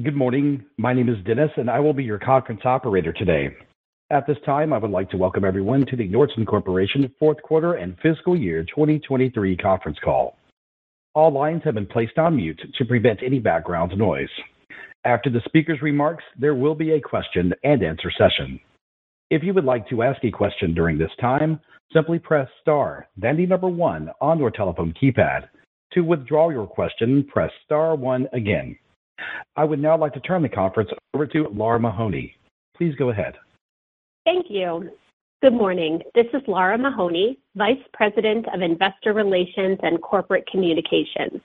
Good morning. My name is Dennis, and I will be your conference operator today. At this time, I would like to welcome everyone to the Nordson Corporation fourth quarter and fiscal year 2023 conference call. All lines have been placed on mute to prevent any background noise. After the speaker's remarks, there will be a question-and-answer session. If you would like to ask a question during this time, simply press star, then the number one on your telephone keypad. To withdraw your question, press star one again. I would now like to turn the conference over to Lara Mahoney. Please go ahead. Thank you. Good morning. This is Lara Mahoney, Vice President of Investor Relations and Corporate Communications.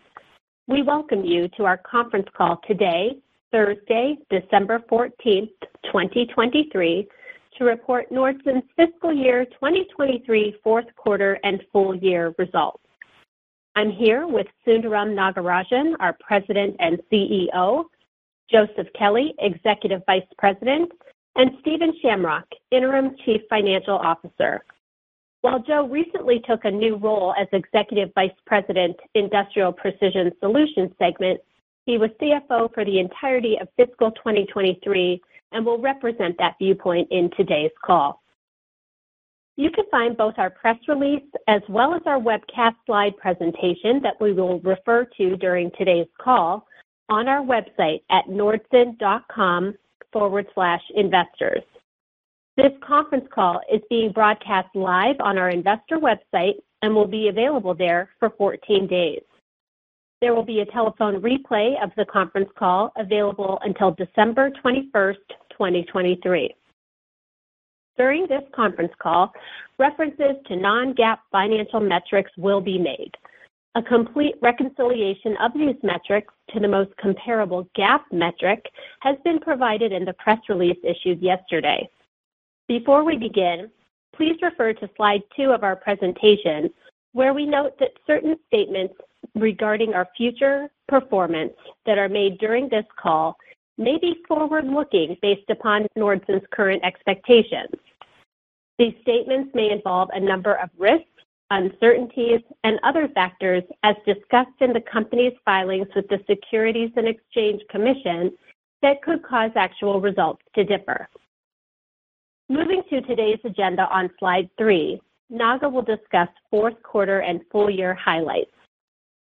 We welcome you to our conference call today, Thursday, December 14th, 2023, to report Nordson's fiscal year 2023 fourth quarter and full year results. I'm here with Sundaram Nagarajan, our President and CEO, Joseph Kelley, Executive Vice President, and Stephen Shamrock, Interim Chief Financial Officer. While Joe recently took a new role as Executive Vice President, Industrial Precision Solutions segment, he was CFO for the entirety of fiscal 2023 and will represent that viewpoint in today's call. You can find both our press release as well as our webcast slide presentation that we will refer to during today's call on our website at nordson.com/investors. This conference call is being broadcast live on our investor website and will be available there for 14 days. There will be a telephone replay of the conference call available until December 21st, 2023. During this conference call, references to non-GAAP financial metrics will be made. A complete reconciliation of these metrics to the most comparable GAAP metric has been provided in the press release issued yesterday. Before we begin, please refer to slide two of our presentation, where we note that certain statements regarding our future performance that are made during this call may be forward-looking based upon Nordson's current expectations. These statements may involve a number of risks, uncertainties, and other factors as discussed in the company's filings with the Securities and Exchange Commission that could cause actual results to differ. Moving to today's agenda on slide three, Naga will discuss fourth quarter and full year highlights.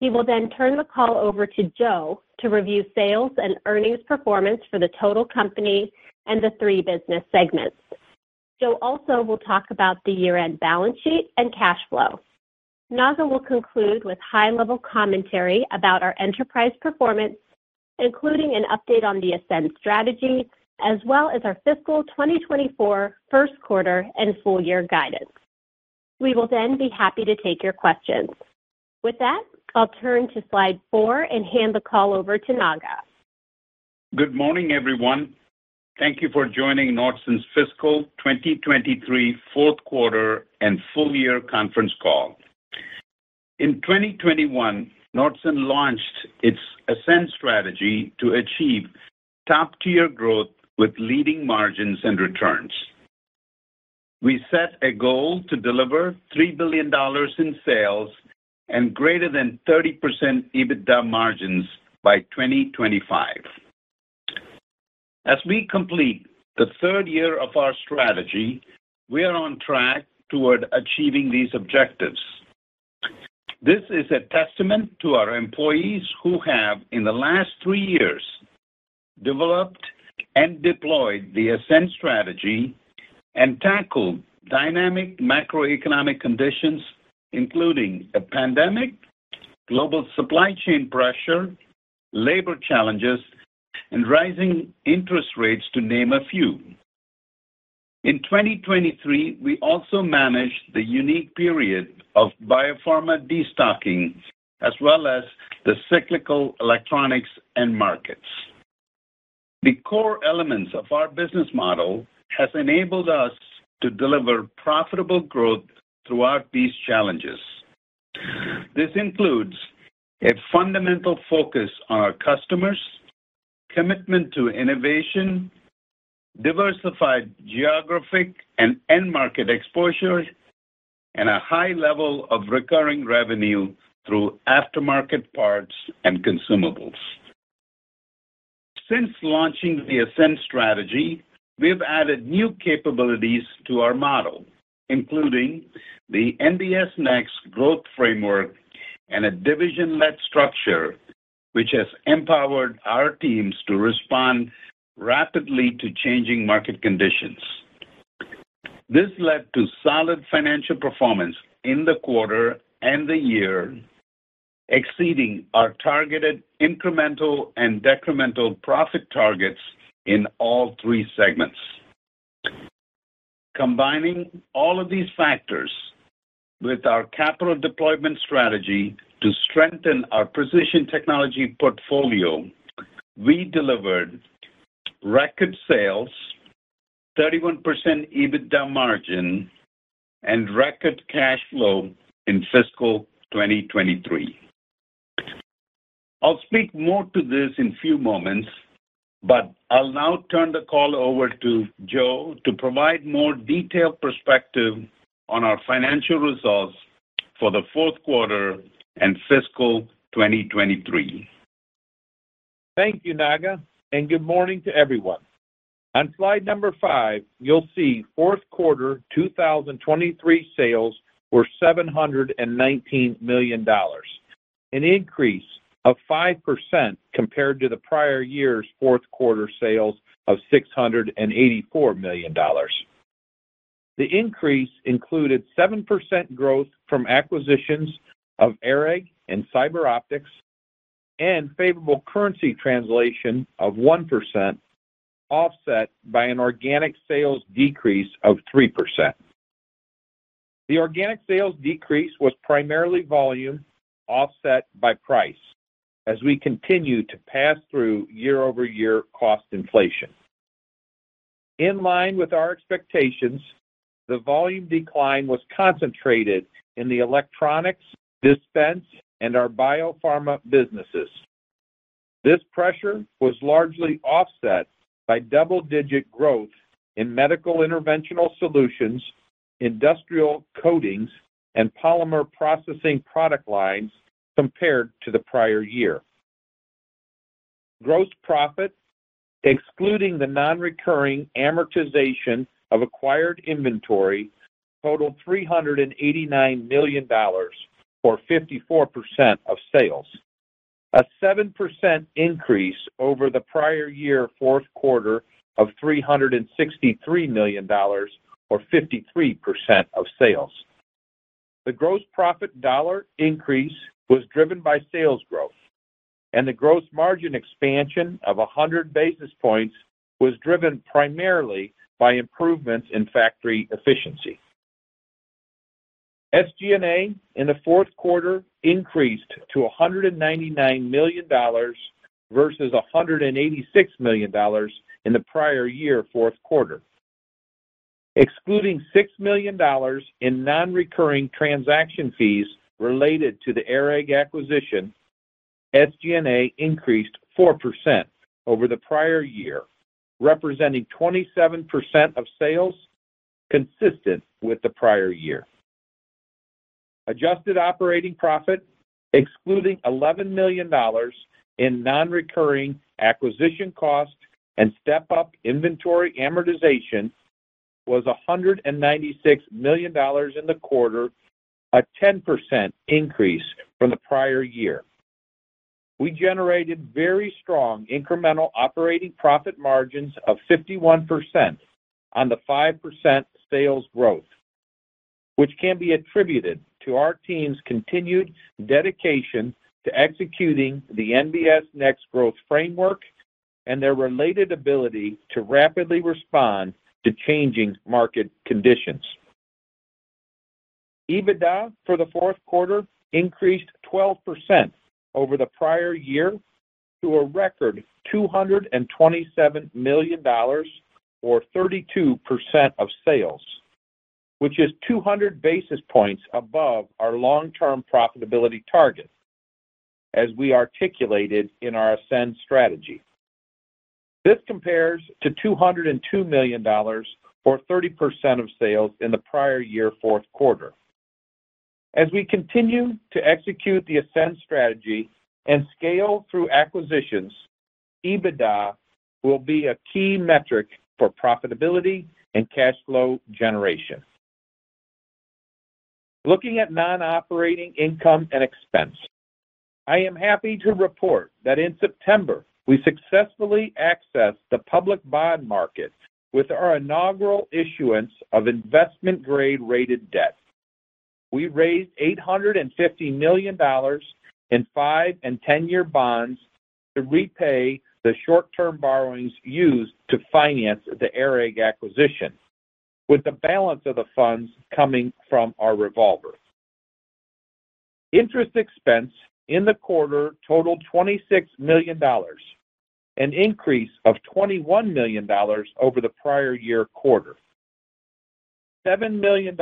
He will then turn the call over to Joe to review sales and earnings performance for the total company and the three business segments. Joe also will talk about the year-end balance sheet and cash flow. Naga will conclude with high-level commentary about our enterprise performance, including an update on the Ascend Strategy, as well as our fiscal 2024 first quarter and full year guidance. We will then be happy to take your questions. With that, I'll turn to slide four and hand the call over to Naga. Good morning, everyone. Thank you for joining Nordson's fiscal 2023 fourth quarter and full year conference call. In 2021, Nordson launched its Ascend Strategy to achieve top-tier growth with leading margins and returns. We set a goal to deliver $3 billion in sales and greater than 30% EBITDA margins by 2025. As we complete the third year of our strategy, we are on track toward achieving these objectives. This is a testament to our employees who have, in the last three years, developed and deployed the Ascend Strategy and tackled dynamic macroeconomic conditions, including a pandemic, global supply chain pressure, labor challenges, and rising interest rates, to name a few. In 2023, we also managed the unique period of biopharma destocking, as well as the cyclical electronics end markets. The core elements of our business model has enabled us to deliver profitable growth throughout these challenges. This includes a fundamental focus on our customers, commitment to innovation, diversified geographic and end market exposure, and a high level of recurring revenue through aftermarket parts and consumables. Since launching the Ascend Strategy, we've added new capabilities to our model, including the NBS Next growth framework and a division-led structure, which has empowered our teams to respond rapidly to changing market conditions. This led to solid financial performance in the quarter and the year, exceeding our targeted incremental and decremental profit targets in all three segments. Combining all of these factors with our capital deployment strategy to strengthen our precision technology portfolio, we delivered record sales, 31% EBITDA margin, and record cash flow in fiscal 2023. I'll speak more to this in a few moments, but I'll now turn the call over to Joe to provide more detailed perspective on our financial results for the fourth quarter and fiscal 2023. Thank you, Naga, and good morning to everyone. On slide number five, you'll see fourth quarter 2023 sales were $719 million, an increase of 5% compared to the prior year's fourth quarter sales of $684 million. The increase included 7% growth from acquisitions of ARAG and CyberOptics, and favorable currency translation of 1%, offset by an organic sales decrease of 3%. The organic sales decrease was primarily volume, offset by price, as we continue to pass through year-over-year cost inflation. In line with our expectations, the volume decline was concentrated in the electronics, dispense, and our biopharma businesses. This pressure was largely offset by double-digit growth in medical interventional solutions, industrial coatings, and polymer processing product lines compared to the prior year. Gross profit, excluding the non-recurring amortization of acquired inventory, totaled $389 million, or 54% of sales, a 7% increase over the prior year fourth quarter of $363 million, or 53% of sales. The gross profit dollar increase was driven by sales growth, and the gross margin expansion of 100 basis points was driven primarily by improvements in factory efficiency. SG&A in the fourth quarter increased to $199 million versus $186 million in the prior year fourth quarter. Excluding $6 million in non-recurring transaction fees related to the ARAG acquisition, SG&A increased 4% over the prior year, representing 27% of sales, consistent with the prior year. Adjusted operating profit, excluding $11 million in non-recurring acquisition costs and step-up inventory amortization, was $196 million in the quarter, a 10% increase from the prior year. We generated very strong incremental operating profit margins of 51% on the 5% sales growth, which can be attributed to our team's continued dedication to executing the NBS Next growth framework and their related ability to rapidly respond to changing market conditions. EBITDA for the fourth quarter increased 12% over the prior year to a record $227 million, or 32% of sales, which is 200 basis points above our long-term profitability target, as we articulated in our Ascend Strategy. This compares to $202 million, or 30% of sales in the prior year fourth quarter. As we continue to execute the Ascend Strategy and scale through acquisitions, EBITDA will be a key metric for profitability and cash flow generation. Looking at non-operating income and expense, I am happy to report that in September, we successfully accessed the public bond market with our inaugural issuance of investment-grade rated debt. We raised $850 million in 5- and 10-year bonds to repay the short-term borrowings used to finance the ARAG acquisition, with the balance of the funds coming from our revolver. Interest expense in the quarter totaled $26 million, an increase of $21 million over the prior year quarter. $7 million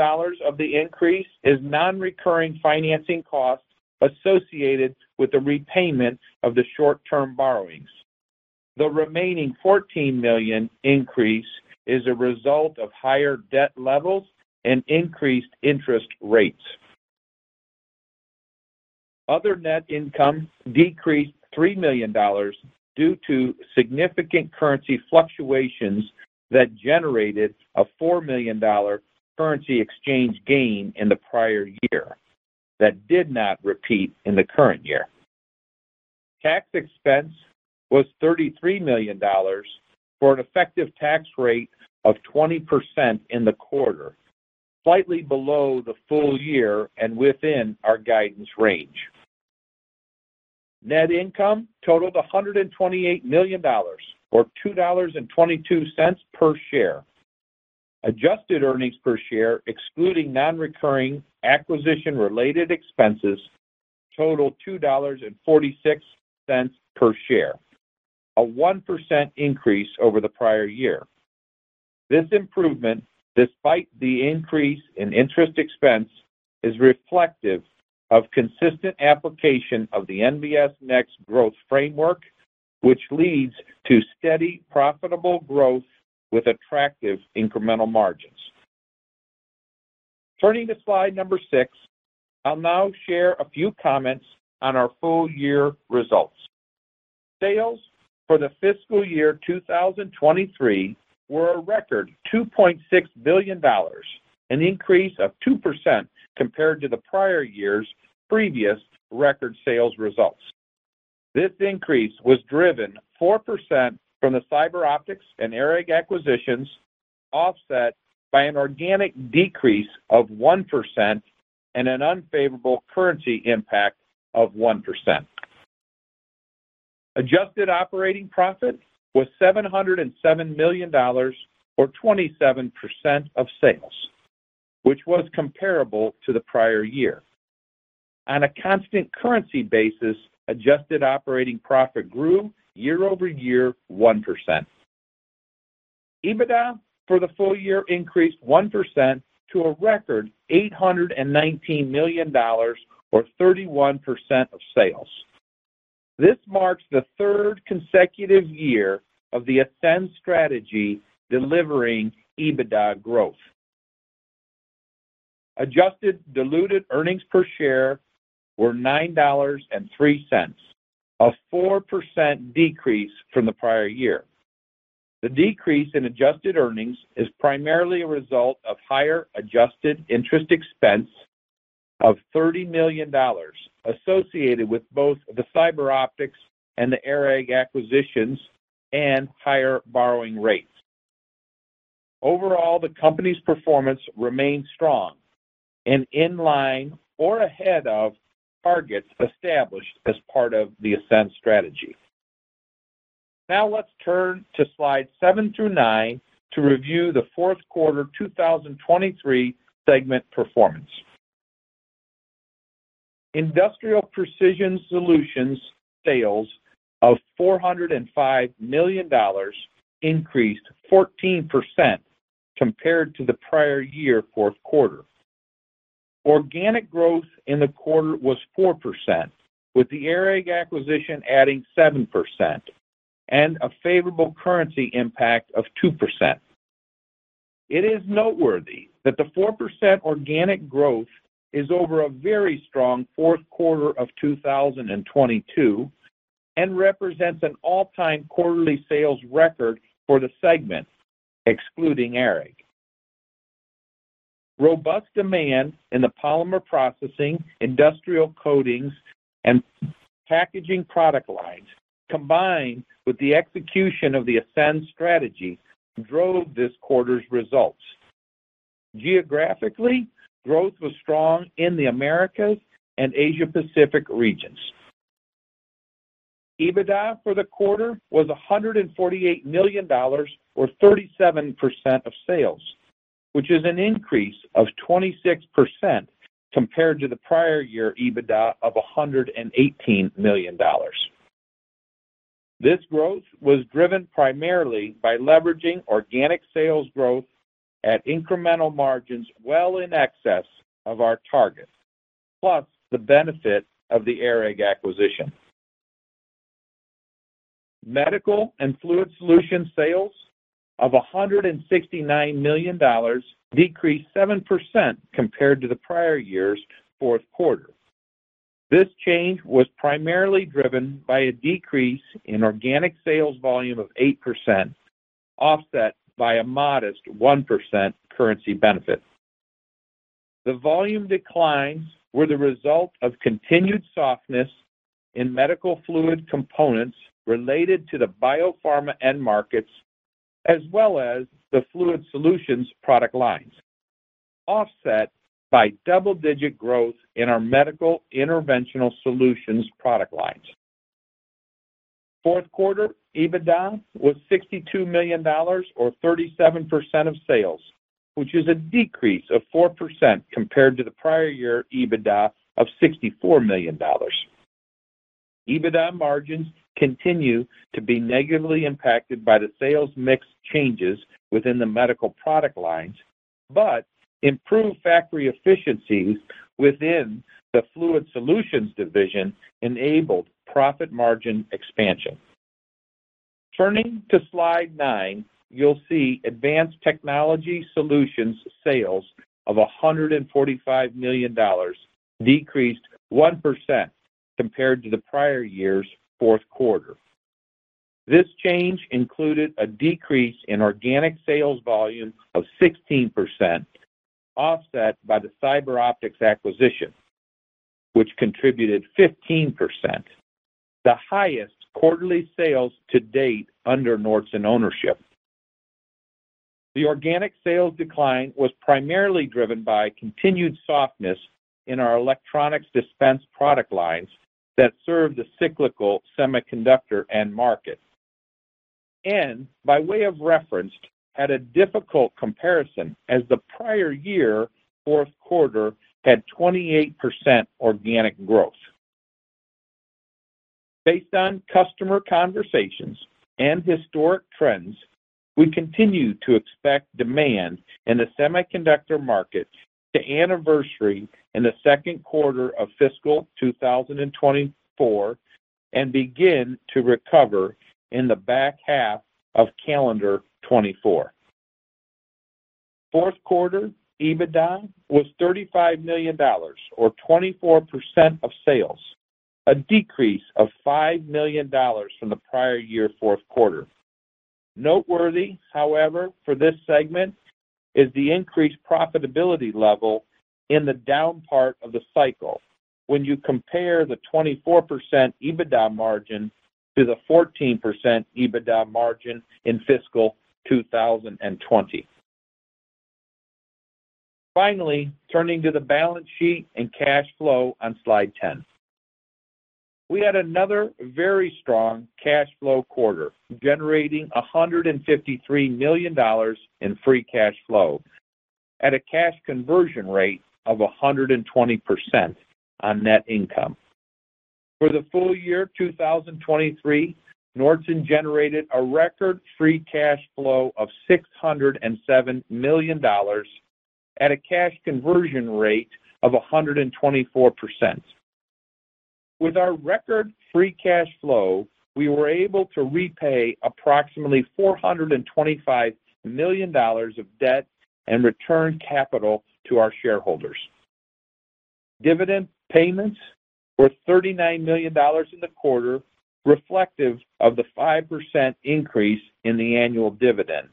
of the increase is non-recurring financing costs associated with the repayment of the short-term borrowings. The remaining 14 million increase is a result of higher debt levels and increased interest rates. Other net income decreased $3 million due to significant currency fluctuations that generated a $4 million currency exchange gain in the prior year that did not repeat in the current year. Tax expense was $33 million for an effective tax rate of 20% in the quarter, slightly below the full year and within our guidance range. Net income totaled $128 million, or $2.22 per share. Adjusted earnings per share, excluding non-recurring acquisition-related expenses, totaled $2.46 per share, a 1% increase over the prior year. This improvement, despite the increase in interest expense, is reflective of consistent application of the NBS Next growth framework, which leads to steady, profitable growth with attractive incremental margins. Turning to slide number six, I'll now share a few comments on our full year results. Sales for the fiscal year 2023 were a record $2.6 billion, an increase of 2% compared to the prior year's previous record sales results. This increase was driven 4% from the CyberOptics and ARAG acquisitions, offset by an organic decrease of 1% and an unfavorable currency impact of 1%. Adjusted operating profit was $707 million, or 27% of sales, which was comparable to the prior year. On a constant currency basis, adjusted operating profit grew year-over-year 1%. EBITDA for the full year increased 1% to a record $819 million, or 31% of sales. This marks the third consecutive year of the Ascend Strategy delivering EBITDA growth. Adjusted diluted earnings per share were $9.03, a 4% decrease from the prior year. The decrease in adjusted earnings is primarily a result of higher adjusted interest expense of $30 million associated with both the CyberOptics and the ARAG acquisitions and higher borrowing rates. Overall, the company's performance remains strong and in line or ahead of targets established as part of the Ascend Strategy. Now let's turn to slides seven through nine to review the fourth quarter 2023 segment performance. Industrial Precision Solutions sales of $405 million increased 14% compared to the prior year fourth quarter. Organic growth in the quarter was 4%, with the ARAG acquisition adding 7% and a favorable currency impact of 2%. It is noteworthy that the 4% organic growth is over a very strong fourth quarter of 2022, and represents an all-time quarterly sales record for the segment, excluding ARAG. Robust demand in the polymer processing, industrial coatings, and packaging product lines, combined with the execution of the Ascend Strategy, drove this quarter's results. Geographically, growth was strong in the Americas and Asia Pacific regions. EBITDA for the quarter was $148 million, or 37% of sales, which is an increase of 26% compared to the prior year EBITDA of $118 million. This growth was driven primarily by leveraging organic sales growth at incremental margins well in excess of our target, plus the benefit of the ARAG acquisition. Medical and Fluid Solutions sales of $169 million decreased 7% compared to the prior year's fourth quarter. This change was primarily driven by a decrease in organic sales volume of 8%, offset by a modest 1% currency benefit. The volume declines were the result of continued softness in medical fluid components related to the biopharma end markets, as well as the Fluid Solutions product lines, offset by double-digit growth in our Medical Interventional Solutions product lines. Fourth quarter EBITDA was $62 million, or 37% of sales, which is a decrease of 4% compared to the prior year EBITDA of $64 million. EBITDA margins continue to be negatively impacted by the sales mix changes within the medical product lines, but improved factory efficiencies within the Fluid Solutions division enabled profit margin expansion. Turning to slide nine, you'll see Advanced Technology Solutions sales of $145 million decreased 1% compared to the prior year's fourth quarter. This change included a decrease in organic sales volume of 16%, offset by the CyberOptics acquisition, which contributed 15%, the highest quarterly sales to date under Nordson ownership. The organic sales decline was primarily driven by continued softness in our electronics dispense product lines that serve the cyclical semiconductor end market, and by way of reference, had a difficult comparison as the prior year fourth quarter had 28% organic growth. Based on customer conversations and historic trends, we continue to expect demand in the semiconductor market to anniversary in the second quarter of fiscal 2024 and begin to recover in the back half of calendar 2024. Fourth quarter EBITDA was $35 million, or 24% of sales, a decrease of $5 million from the prior year fourth quarter. Noteworthy, however, for this segment is the increased profitability level in the down part of the cycle when you compare the 24% EBITDA margin to the 14% EBITDA margin in fiscal 2020. Finally, turning to the balance sheet and cash flow on slide 10. We had another very strong cash flow quarter, generating $153 million in free cash flow at a cash conversion rate of 120% on net income. For the full year 2023, Nordson generated a record free cash flow of $607 million at a cash conversion rate of 124%. With our record free cash flow, we were able to repay approximately $425 million of debt and return capital to our shareholders. Dividend payments were $39 million in the quarter reflective of the 5% increase in the annual dividend.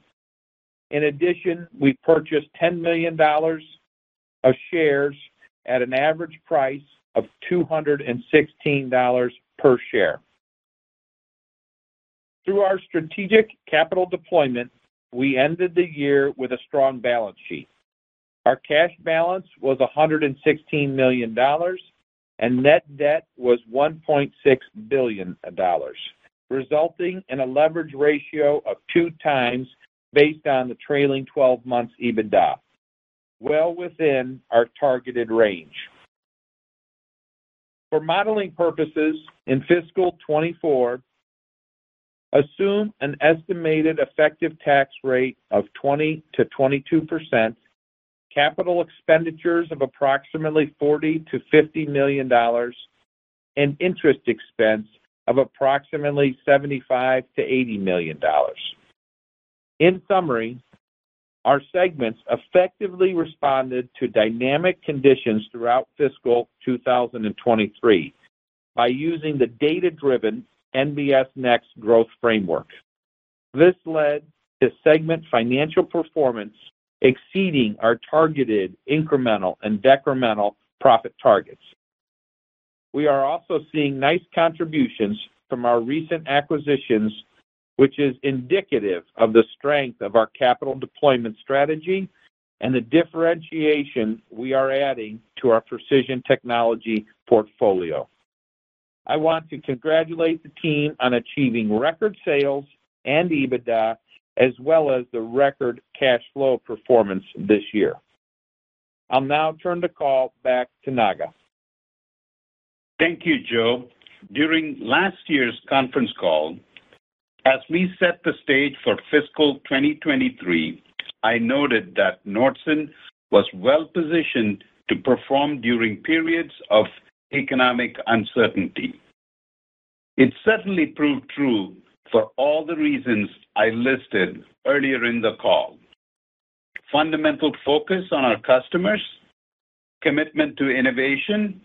In addition, we purchased $10 million of shares at an average price of $216 per share. Through our strategic capital deployment, we ended the year with a strong balance sheet. Our cash balance was $116 million, and net debt was $1.6 billion, resulting in a leverage ratio of 2x based on the trailing 12 months EBITDA, well within our targeted range. For modeling purposes in fiscal 2024, assume an estimated effective tax rate of 20%-22%, capital expenditures of approximately $40 million-$50 million, and interest expense of approximately $75 million-$80 million. In summary, our segments effectively responded to dynamic conditions throughout fiscal 2023 by using the data-driven NBS Next growth framework. This led to segment financial performance exceeding our targeted incremental and decremental profit targets. We are also seeing nice contributions from our recent acquisitions, which is indicative of the strength of our capital deployment strategy and the differentiation we are adding to our precision technology portfolio. I want to congratulate the team on achieving record sales and EBITDA, as well as the record cash flow performance this year. I'll now turn the call back to Naga. Thank you, Joe. During last year's conference call, as we set the stage for fiscal 2023, I noted that Nordson was well-positioned to perform during periods of economic uncertainty. It certainly proved true for all the reasons I listed earlier in the call. Fundamental focus on our customers, commitment to innovation,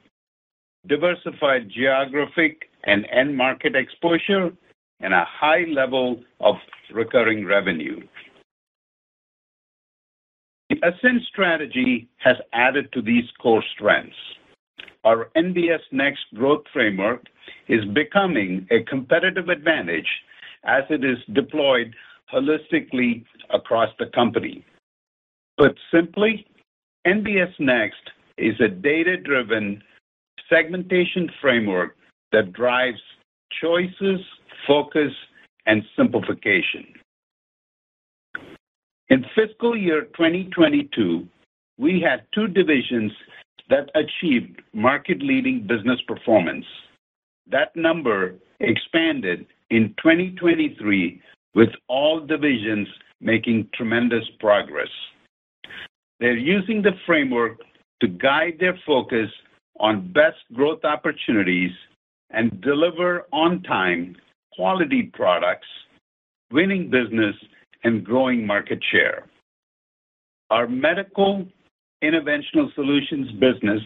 diversified geographic and end market exposure, and a high level of recurring revenue. The Ascend Strategy has added to these core strengths. Our NBS Next growth framework is becoming a competitive advantage as it is deployed holistically across the company. Put simply, NBS Next is a data-driven segmentation framework that drives choices, focus, and simplification. In fiscal year 2022, we had two divisions that achieved market-leading business performance. That number expanded in 2023, with all divisions making tremendous progress. They're using the framework to guide their focus on best growth opportunities and deliver on-time, quality products, winning business, and growing market share. Our Medical Interventional Solutions business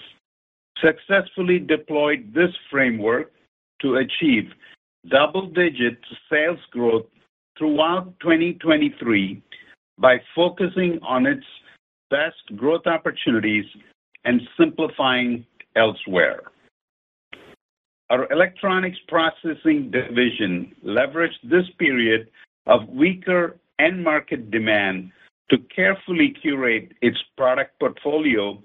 successfully deployed this framework to achieve double-digit sales growth throughout 2023 by focusing on its best growth opportunities and simplifying elsewhere. Our Electronics Processing division leveraged this period of weaker end market demand to carefully curate its product portfolio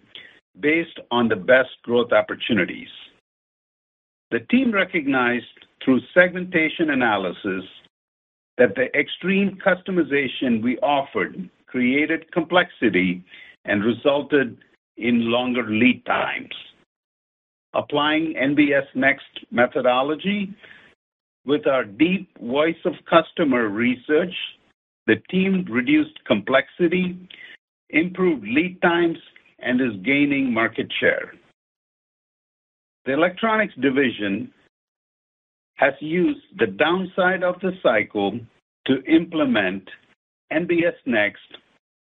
based on the best growth opportunities. The team recognized through segmentation analysis that the extreme customization we offered created complexity and resulted in longer lead times. Applying NBS Next methodology with our deep voice of customer research, the team reduced complexity, improved lead times, and is gaining market share. The Electronics division has used the downside of the cycle to implement NBS Next,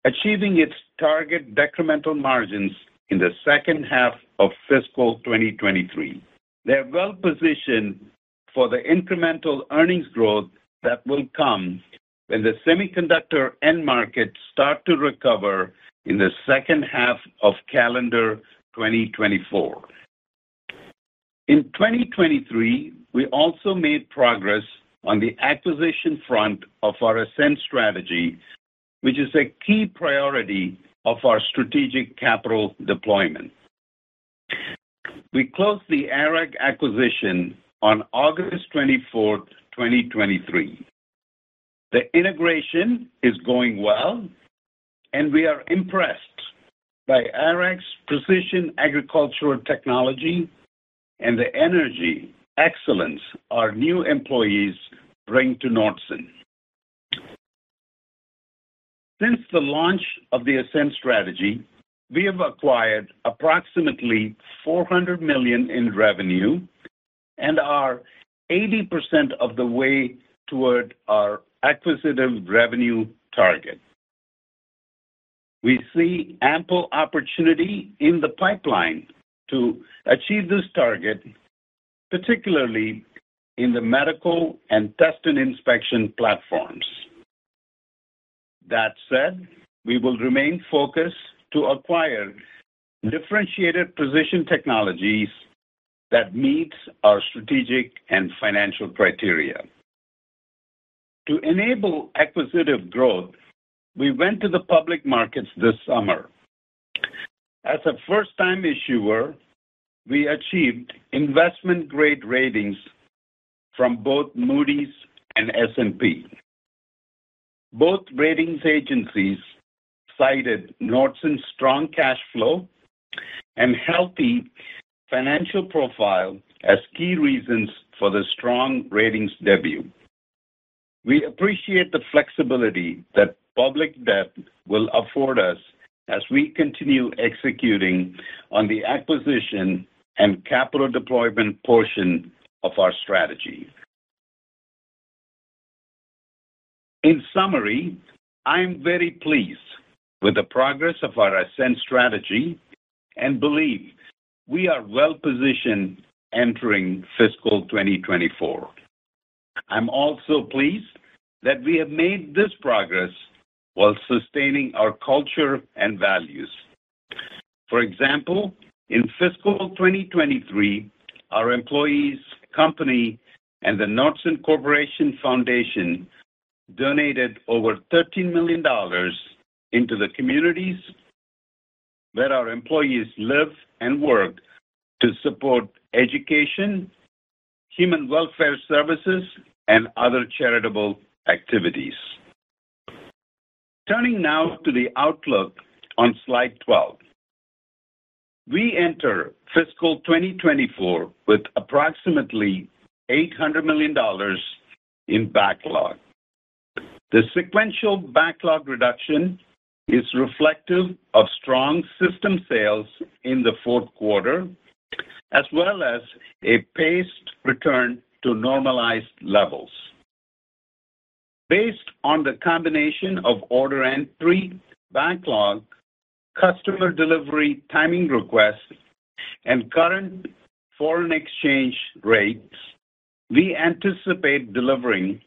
achieving its target decremental margins in the second half of fiscal 2023. They're well-positioned for the incremental earnings growth that will come when the semiconductor end markets start to recover in the second half of calendar 2024. In 2023, we also made progress on the acquisition front of our Ascend Strategy, which is a key priority of our strategic capital deployment. We closed the ARAG acquisition on August 24, 2023. The integration is going well, and we are impressed by ARAG's precision agricultural technology and the energy excellence our new employees bring to Nordson. Since the launch of the Ascend Strategy, we have acquired approximately 400 million in revenue and are 80% of the way toward our acquisitive revenue target. We see ample opportunity in the pipeline to achieve this target, particularly in the medical and test and inspection platforms. That said, we will remain focused to acquire differentiated precision technologies that meets our strategic and financial criteria. To enable acquisitive growth, we went to the public markets this summer. As a first-time issuer, we achieved investment-grade ratings from both Moody's and S&P. Both ratings agencies cited Nordson's strong cash flow and healthy financial profile as key reasons for the strong ratings debut. We appreciate the flexibility that public debt will afford us as we continue executing on the acquisition and capital deployment portion of our strategy. In summary, I'm very pleased with the progress of our Ascend Strategy and believe we are well-positioned entering fiscal 2024. I'm also pleased that we have made this progress while sustaining our culture and values. For example, in fiscal 2023, our employees, company, and the Nordson Corporation Foundation donated over $13 million into the communities where our employees live and work to support education, human welfare services, and other charitable activities. Turning now to the outlook on slide 12. We enter fiscal 2024 with approximately $800 million in backlog. The sequential backlog reduction is reflective of strong system sales in the fourth quarter, as well as a paced return to normalized levels. Based on the combination of order entry, backlog, customer delivery, timing requests, and current foreign exchange rates, we anticipate delivering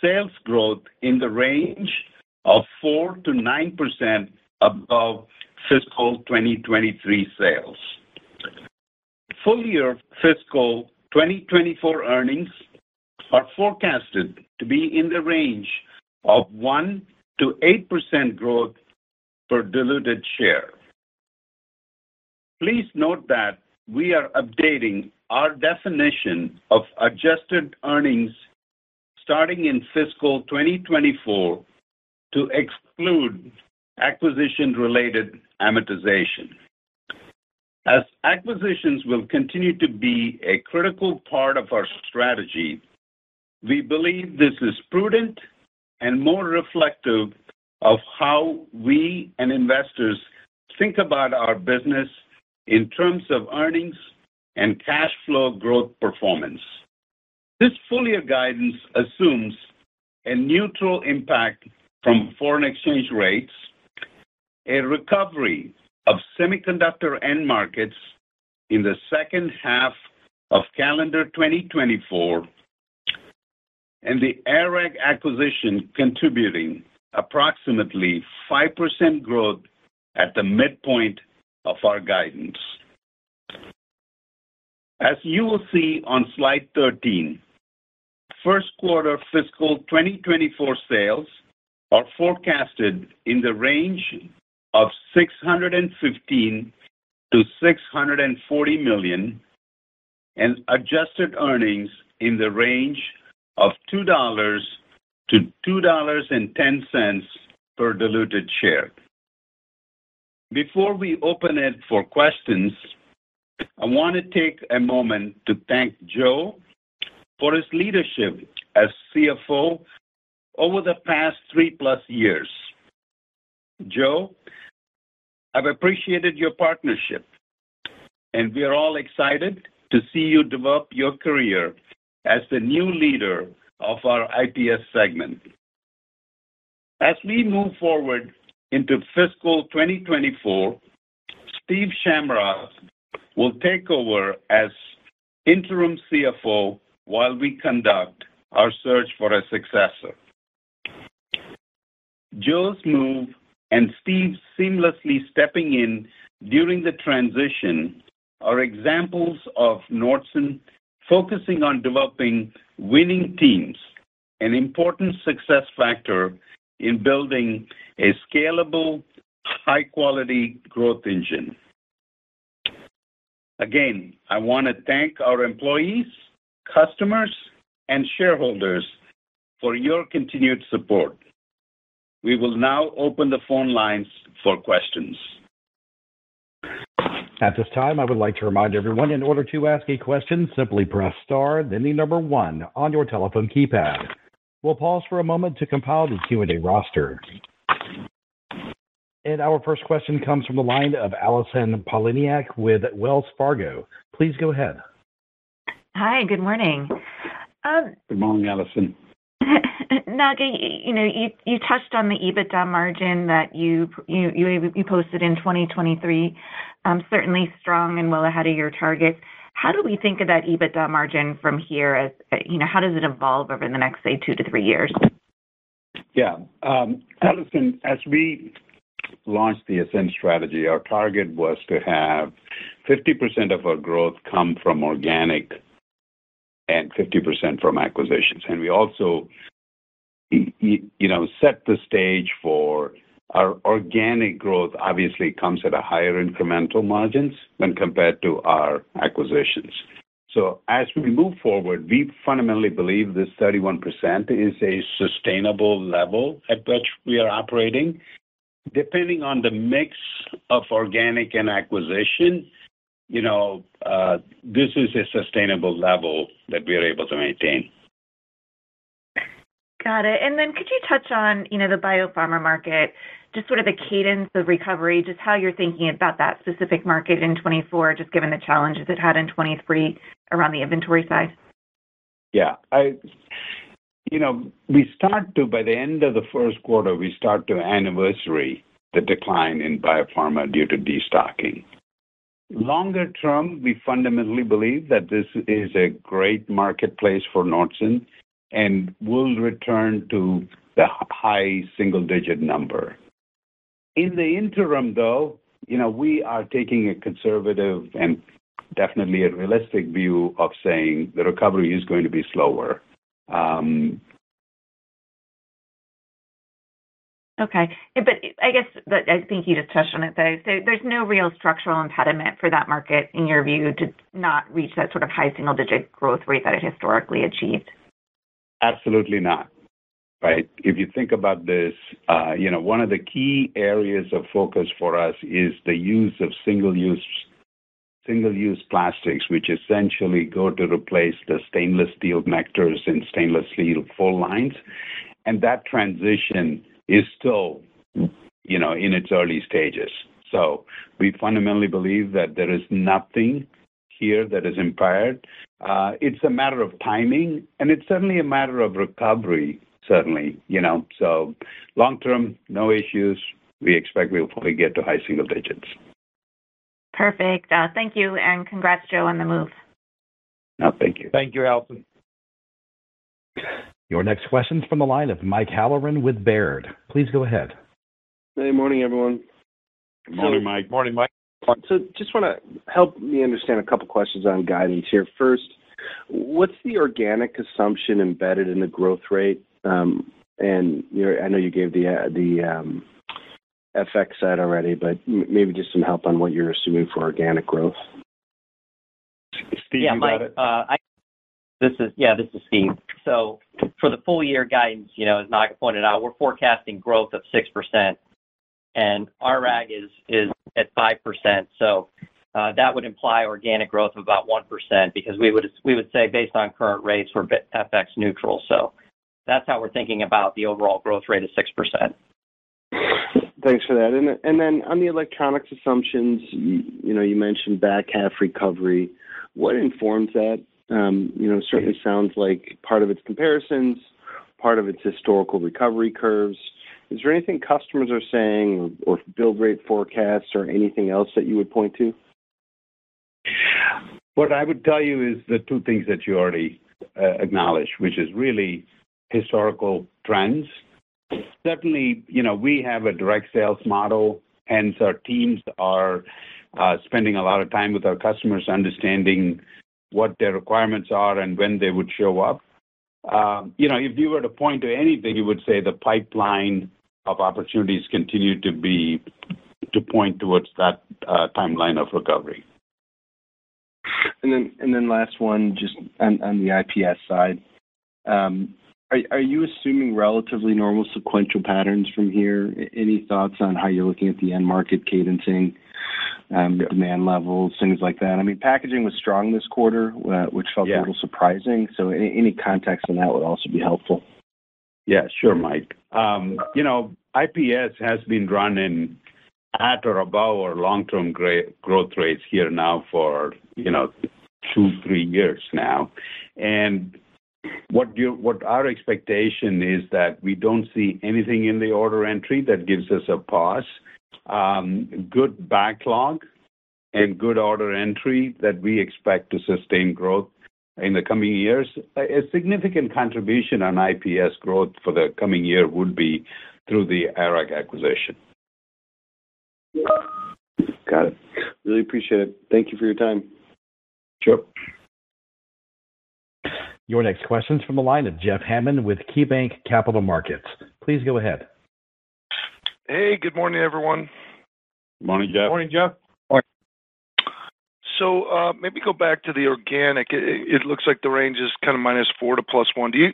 sales growth in the range of 4%-9% above fiscal 2023 sales. Full-year fiscal 2024 earnings are forecasted to be in the range of 1%-8% growth per diluted share. Please note that we are updating our definition of adjusted earnings starting in fiscal 2024 to exclude acquisition-related amortization. As acquisitions will continue to be a critical part of our strategy, we believe this is prudent and more reflective of how we and investors think about our business in terms of earnings and cash flow growth performance. This full-year guidance assumes a neutral impact from foreign exchange rates, a recovery of semiconductor end markets in the second half of calendar 2024, and the ARAG acquisition contributing approximately 5% growth at the midpoint of our guidance. As you will see on slide 13, first quarter fiscal 2024 sales are forecasted in the range of $615 million-$640 million, and adjusted earnings in the range of $2-$2.10 per diluted share. Before we open it for questions, I want to take a moment to thank Joe for his leadership as CFO over the past three plus years. Joe, I've appreciated your partnership, and we are all excited to see you develop your career as the new leader of our IPS segment. As we move forward into fiscal 2024, Steve Shamrock will take over as interim CFO while we conduct our search for a successor. Joe's move and Steve seamlessly stepping in during the transition are examples of Nordson focusing on developing winning teams, an important success factor in building a scalable, high-quality growth engine. Again, I want to thank our employees, customers, and shareholders for your continued support. We will now open the phone lines for questions. At this time, I would like to remind everyone, in order to ask a question, simply press star, then the number one on your telephone keypad. We'll pause for a moment to compile the Q&A roster. And our first question comes from the line of Allison Poliniak with Wells Fargo. Please go ahead. Hi, good morning. Um, good morning, Allison. Naga, you know, you touched on the EBITDA margin that you you you posted in 2023. Um, certainly strong and well ahead of your target. How do we think of that EBITDA margin from here as, uh, you know, how does it evolve over the next, say, two to three years? Yeah. Um, Allison, as we launched the Ascend Strategy, our target was to have 50% of our growth come from organic and 50% from acquisitions. And we also, you know, set the stage for our organic growth obviously comes at a higher incremental margins when compared to our acquisitions. So as we move forward, we fundamentally believe this 31% is a sustainable level at which we are operating. Depending on the mix of organic and acquisition, you know, uh, this is a sustainable level that we are able to maintain. Got it. And then could you touch on, you know, the biopharma market, just sort of the cadence of recovery, just how you're thinking about that specific market in 2024, just given the challenges it had in 2023 around the inventory side? Yeah, I you know, we start to, by the end of the first quarter, we start to anniversary the decline in biopharma due to destocking. Longer term, we fundamentally believe that this is a great marketplace for Nordson and will return to the high single-digit number. In the interim, though, you know, we are taking a conservative and definitely a realistic view of saying the recovery is going to be slower. Um, Okay. But I guess, I think you just touched on it, though. So there's no real structural impediment for that market, in your view, to not reach that sort of high single-digit growth rate that it historically achieved? Absolutely not. Right. If you think about this, uh, you know, one of the key areas of focus for us is the use of single-use, single-use plastics, which essentially go to replace the stainless steel connectors in stainless steel full lines. And that transition is still, you know, in its early stages. So we fundamentally believe that there is nothing here that is impaired. Uh, it's a matter of timing, and it's certainly a matter of recovery, certainly, you know. So long term, no issues. We expect we'll probably get to high single digits. Perfect. Uh, thank you, and congrats, Joe, on the move. No, thank you. Thank you, Allison. Your next question's from the line of Mike Halloran with Baird. Please go ahead. Hey, morning, everyone. Good morning, Mike. Morning, Mike. Just wanna help me understand a couple questions on guidance here. First, what's the organic assumption embedded in the growth rate? Um, you know, I know you gave the um, FX side already, but maybe just some help on what you're assuming for organic growth. Steve, you got it? Uh, yeah, Mike, this is yeah, this is Steve. So for the full year guidance, you know, as Naga pointed out, we're forecasting growth of 6%, and ARAG is at 5%. So uh that would imply organic growth of about 1% because we would say based on current rates, we're FX neutral. So that's how we're thinking about the overall growth rate of 6%. Thanks for that. Then on the electronics assumptions, you know, you mentioned back half recovery. What informs that? Um, you know, certainly sounds like part of it's comparisons, part of it's historical recovery curves. Is there anything customers are saying or build rate forecasts or anything else that you would point to? What I would tell you is the two things that you already uh, acknowledged, which is really historical trends. Certainly, you know, we have a direct sales model, hence our teams are uh, spending a lot of time with our customers understanding what their requirements are and when they would show up. Um, you know, if you were to point to anything, you would say the pipeline of opportunities continue to be to point towards that uh, timeline of recovery. And then and then last one, just on the IPS side. Um, are you assuming relatively normal sequential patterns from here? Any thoughts on how you're looking at the end market cadencing, Um, demand levels, things like that? I mean, packaging was strong this quarter, uh, which felt- Yeah. A little surprising. So any context on that would also be helpful. Yeah, sure, Mike. Um, you know, IPS has been running at or above our long-term growth rates here now for, you know, two, three years now. And what our expectation is that we don't see anything in the order entry that gives us a pause. Um, good backlog and good order entry that we expect to sustain growth in the coming years. A significant contribution on IPS growth for the coming year would be through the ARAG acquisition. Got it. Really appreciate it. Thank you for your time. Sure. Your next question's from the line of Jeff Hammond with KeyBanc Capital Markets. Please go ahead. Hey, good morning, everyone. Morning, Jeff. Morning, Jeff. So, maybe go back to the organic. It looks like the range is kind of -4 to +1%. Do you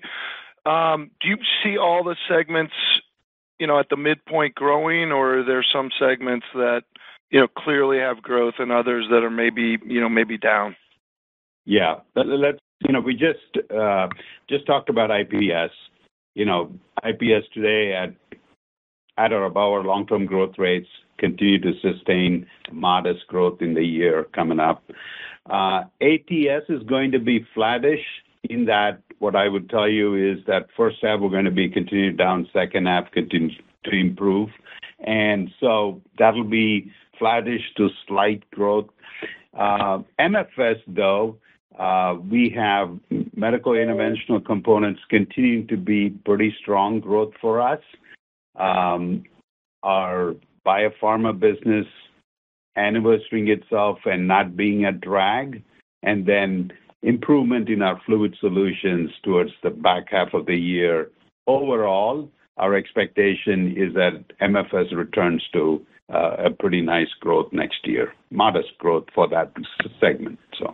um do you see all the segments, you know, at the midpoint growing, or are there some segments that, you know, clearly have growth and others that are maybe, you know, maybe down? Yeah. Let's. You know, we just just talked about IPS. You know, IPS today at or above our long-term growth rates continue to sustain modest growth in the year coming up. Uh, ATS is going to be flattish in that what I would tell you is that first half we're gonna be continued down, second half continue to improve. And so that'll be flattish to slight growth. Uh, MFS, though, uh, we have medical interventional components continuing to be pretty strong growth for us. Um, our biopharma business anniversarying itself and not being a drag, and then improvement in our fluid solutions towards the back half of the year. Overall, our expectation is that MFS returns to uh, a pretty nice growth next year. Modest growth for that segment. so.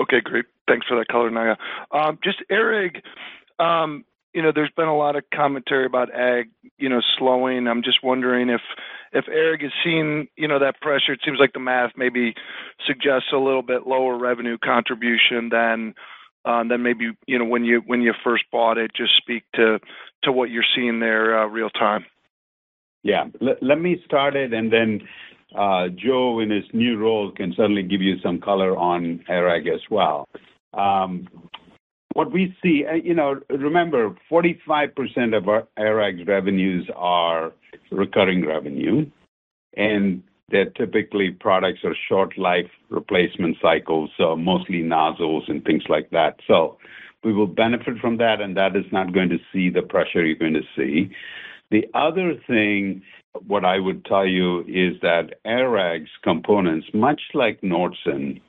Okay, great. Thanks for that color, Naga. Um, just ARAG, you know, there's been a lot of commentary about ag, you know, slowing. I'm just wondering if if ARAG is seeing, you know, that pressure. It seems like the math maybe suggests a little bit lower revenue contribution than uh, than maybe, you know, when you when you first bought it. Just speak to to what you're seeing there, uh, real time. Yeah. Let me start it, and then uh, Joe, in his new role, can certainly give you some color on ARAG as well. Um, What we see, uh, you know, remember, 45% of our ARAG revenues are recurring revenue, and they're typically products or short life replacement cycles, so mostly nozzles and things like that. So we will benefit from that, and that is not going to see the pressure you're going to see. The other thing, what I would tell you is that ARAG's components, much like Nordson,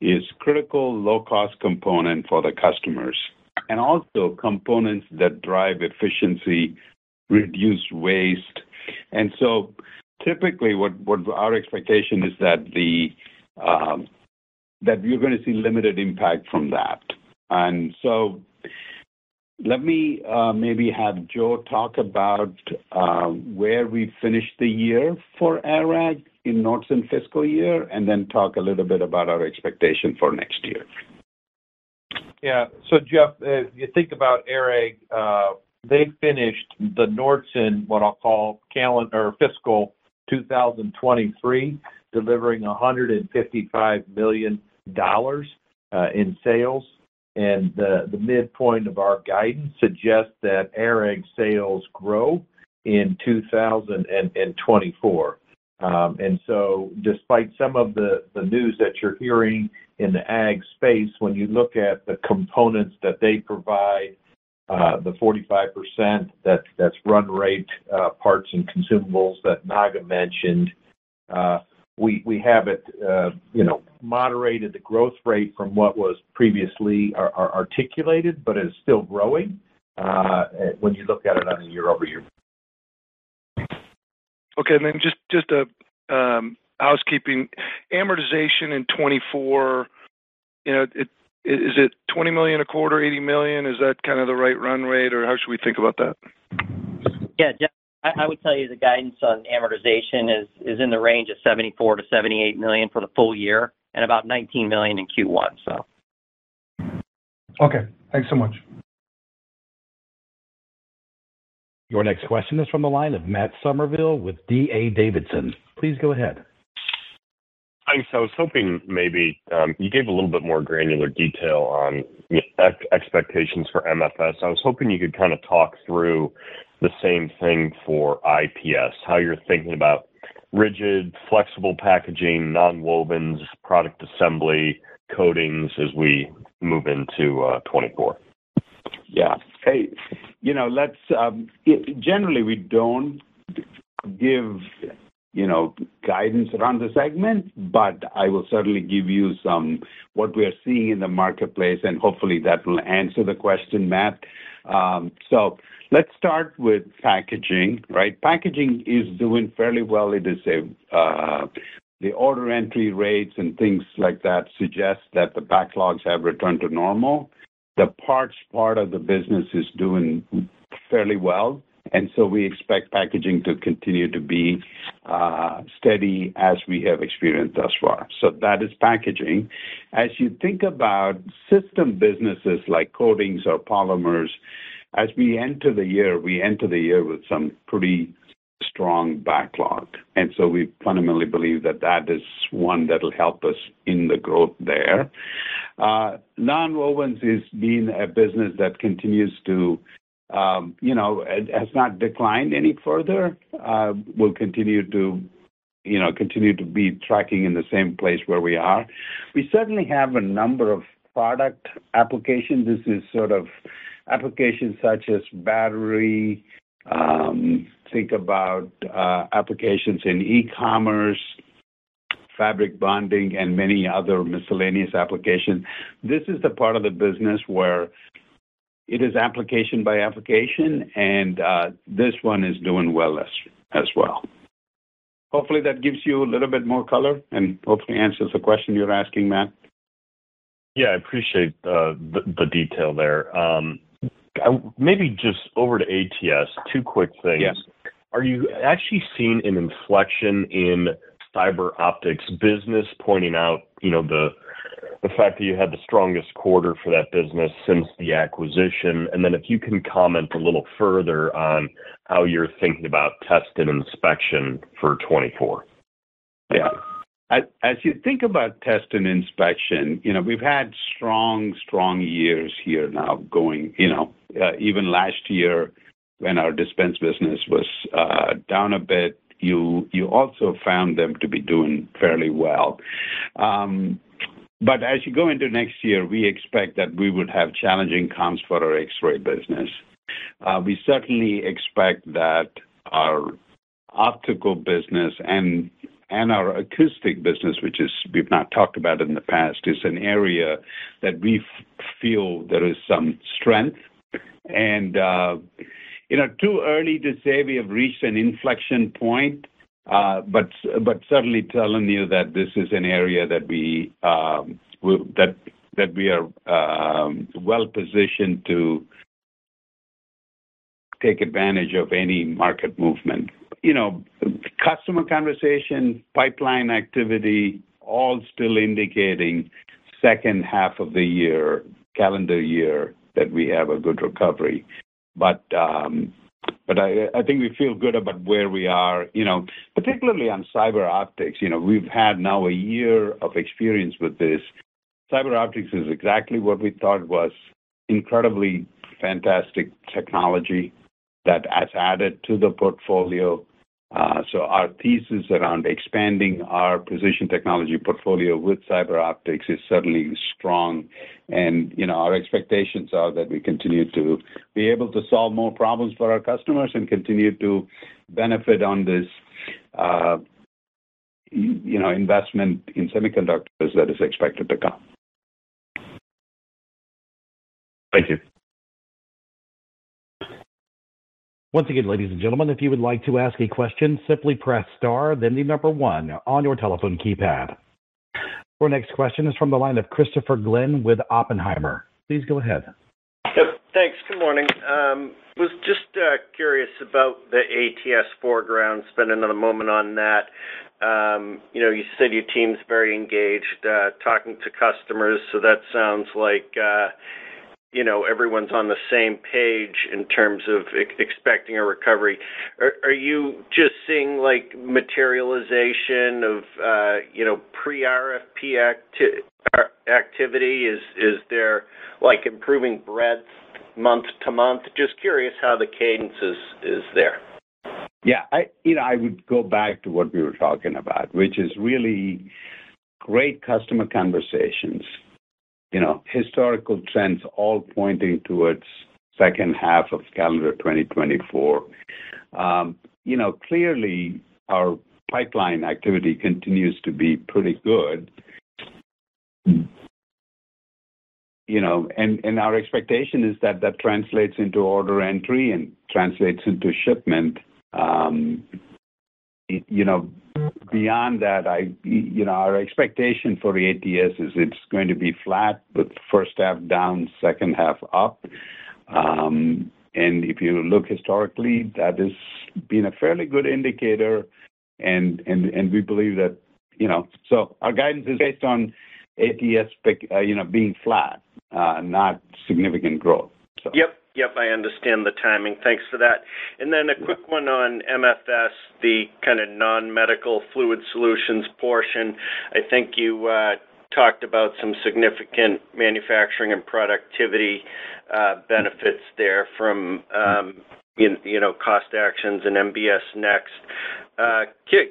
is critical low-cost component for the customers, and also components that drive efficiency, reduce waste. And so typically, what what our expectation is that the um that you're gonna see limited impact from that. And so let me maybe have Joe talk about where we finished the year for ARAG in Nordson fiscal year, and then talk a little bit about our expectation for next year. Yeah. So Jeff, if you think about ARAG, uh, they finished the Nordson, what I'll call calendar fiscal 2023, delivering $155 million uh, in sales. And the midpoint of our guidance suggests that ARAG sales grow in 2024. Um, despite some of the news that you're hearing in the ag space, when you look at the components that they provide, uh, the 45%, that that's run rate, uh, parts and consumables that Naga mentioned, uh we we have it, uh, you know, moderated the growth rate from what was previously articulated, but it's still growing when you look at it on a year-over-year. Okay. And then just a um, housekeeping. Amortization in 2024, you know, is it 20 million a quarter, 80 million? Is that kind of the right run rate, or how should we think about that? Yeah, Jeff, I would tell you the guidance on amortization is in the range of $74 million-$78 million for the full year and about 19 million in Q1, so. Okay. Thanks so much. Your next question is from the line of Matt Summerville with D.A. Davidson. Please go ahead. Thanks. I was hoping maybe um, you gave a little bit more granular detail on expectations for MFS. I was hoping you could kind of talk through the same thing for IPS, how you're thinking about rigid, flexible packaging, nonwovens, product assembly, coatings as we move into uh, 2024. Yeah. Hey, you know, let's generally, we don't give, you know, guidance around the segment, but I will certainly give you some what we are seeing in the marketplace, and hopefully that will answer the question, Matt. Um, so let's start with packaging, right? Packaging is doing fairly well. It is the order entry rates and things like that suggest that the backlogs have returned to normal. The parts part of the business is doing fairly well, and so we expect packaging to continue to be uh, steady as we have experienced thus far. So that is packaging. As you think about system businesses like coatings or polymers, as we enter the year, we enter the year with some pretty strong backlog, And so we fundamentally believe that that is one that will help us in the growth there. Uh, nonwovens is being a business that continues to, um, you know, has not declined any further. Uh, we'll continue to, you know, continue to be tracking in the same place where we are. We certainly have a number of product applications. This is sort of applications such as battery, Um, think about uh, applications in e-commerce, fabric bonding, and many other miscellaneous applications. This is the part of the business where it is application by application, and uh, this one is doing well as well. Hopefully, that gives you a little bit more color and hopefully answers the question you're asking, Matt. Yeah, I appreciate uh, the detail there. Um, Maybe just over to ATS, two quick things. Yes. Are you actually seeing an inflection in CyberOptics business, pointing out, you know, the the fact that you had the strongest quarter for that business since the acquisition? And then if you can comment a little further on how you're thinking about test and inspection for 2024. Yeah. As you think about test and inspection, you know, we've had strong strong years here now going, you know, uh, even last year when our dispense business was uh, down a bit, you also found them to be doing fairly well. Um, but as you go into next year, we expect that we would have challenging comps for our X-ray business. Uh, we certainly expect that our optical business and our acoustic business, which is we've not talked about in the past, is an area that we feel there is some strength. And uh, you know, too early to say we have reached an inflection point, uh, but certainly telling you that this is an area that we um, are um, well-positioned to take advantage of any market movement. You know, customer conversation, pipeline activity, all still indicating second half of the year, calendar year, that we have a good recovery. But um but I think we feel good about where we are, you know, particularly on CyberOptics. You know, we've had now a year of experience with this. CyberOptics is exactly what we thought was incredibly fantastic technology that has added to the portfolio. Uh, so our thesis around expanding our precision technology portfolio with CyberOptics is certainly strong. And, you know, our expectations are that we continue to be able to solve more problems for our customers and continue to benefit on this, uh, you know, investment in semiconductors that is expected to come. Thank you. Once again, ladies and gentlemen, if you would like to ask a question, simply press star, then the number one on your telephone keypad. Our next question is from the line of Christopher Glynn with Oppenheimer. Please go ahead. Yep. Thanks. Good morning. Um was just uh, curious about the ATS foreground. Spend another moment on that. Um, you know, you said your team's very engaged, uh, talking to customers, so that sounds like, uh, you know, everyone's on the same page in terms of expecting a recovery. Are you just seeing, like, materialization of, uh, you know, pre-RFP activity? Is is there, like, improving breadth month-to-month? Just curious how the cadence is is there. Yeah. You know, I would go back to what we were talking about, which is really great customer conversations. You know, historical trends all pointing towards second half of calendar 2024. Um, you know, clearly our pipeline activity continues to be pretty good. You know, and and our expectation is that that translates into order entry and translates into shipment. Um, you know, beyond that, I, you know, our expectation for ATS is it's going to be flat, with first half down, second half up. Um, and if you look historically, that has been a fairly good indicator, and and we believe that, you know. So our guidance is based on ATS uh, you know, being flat, uh, not significant growth. Yep. Yep, I understand the timing. Thanks for that. And then a quick one on MFS, the kind of non-medical fluid solutions portion. I think you uh, talked about some significant manufacturing and productivity uh, benefits there from, um, you know, cost actions and NBS Next. Uh,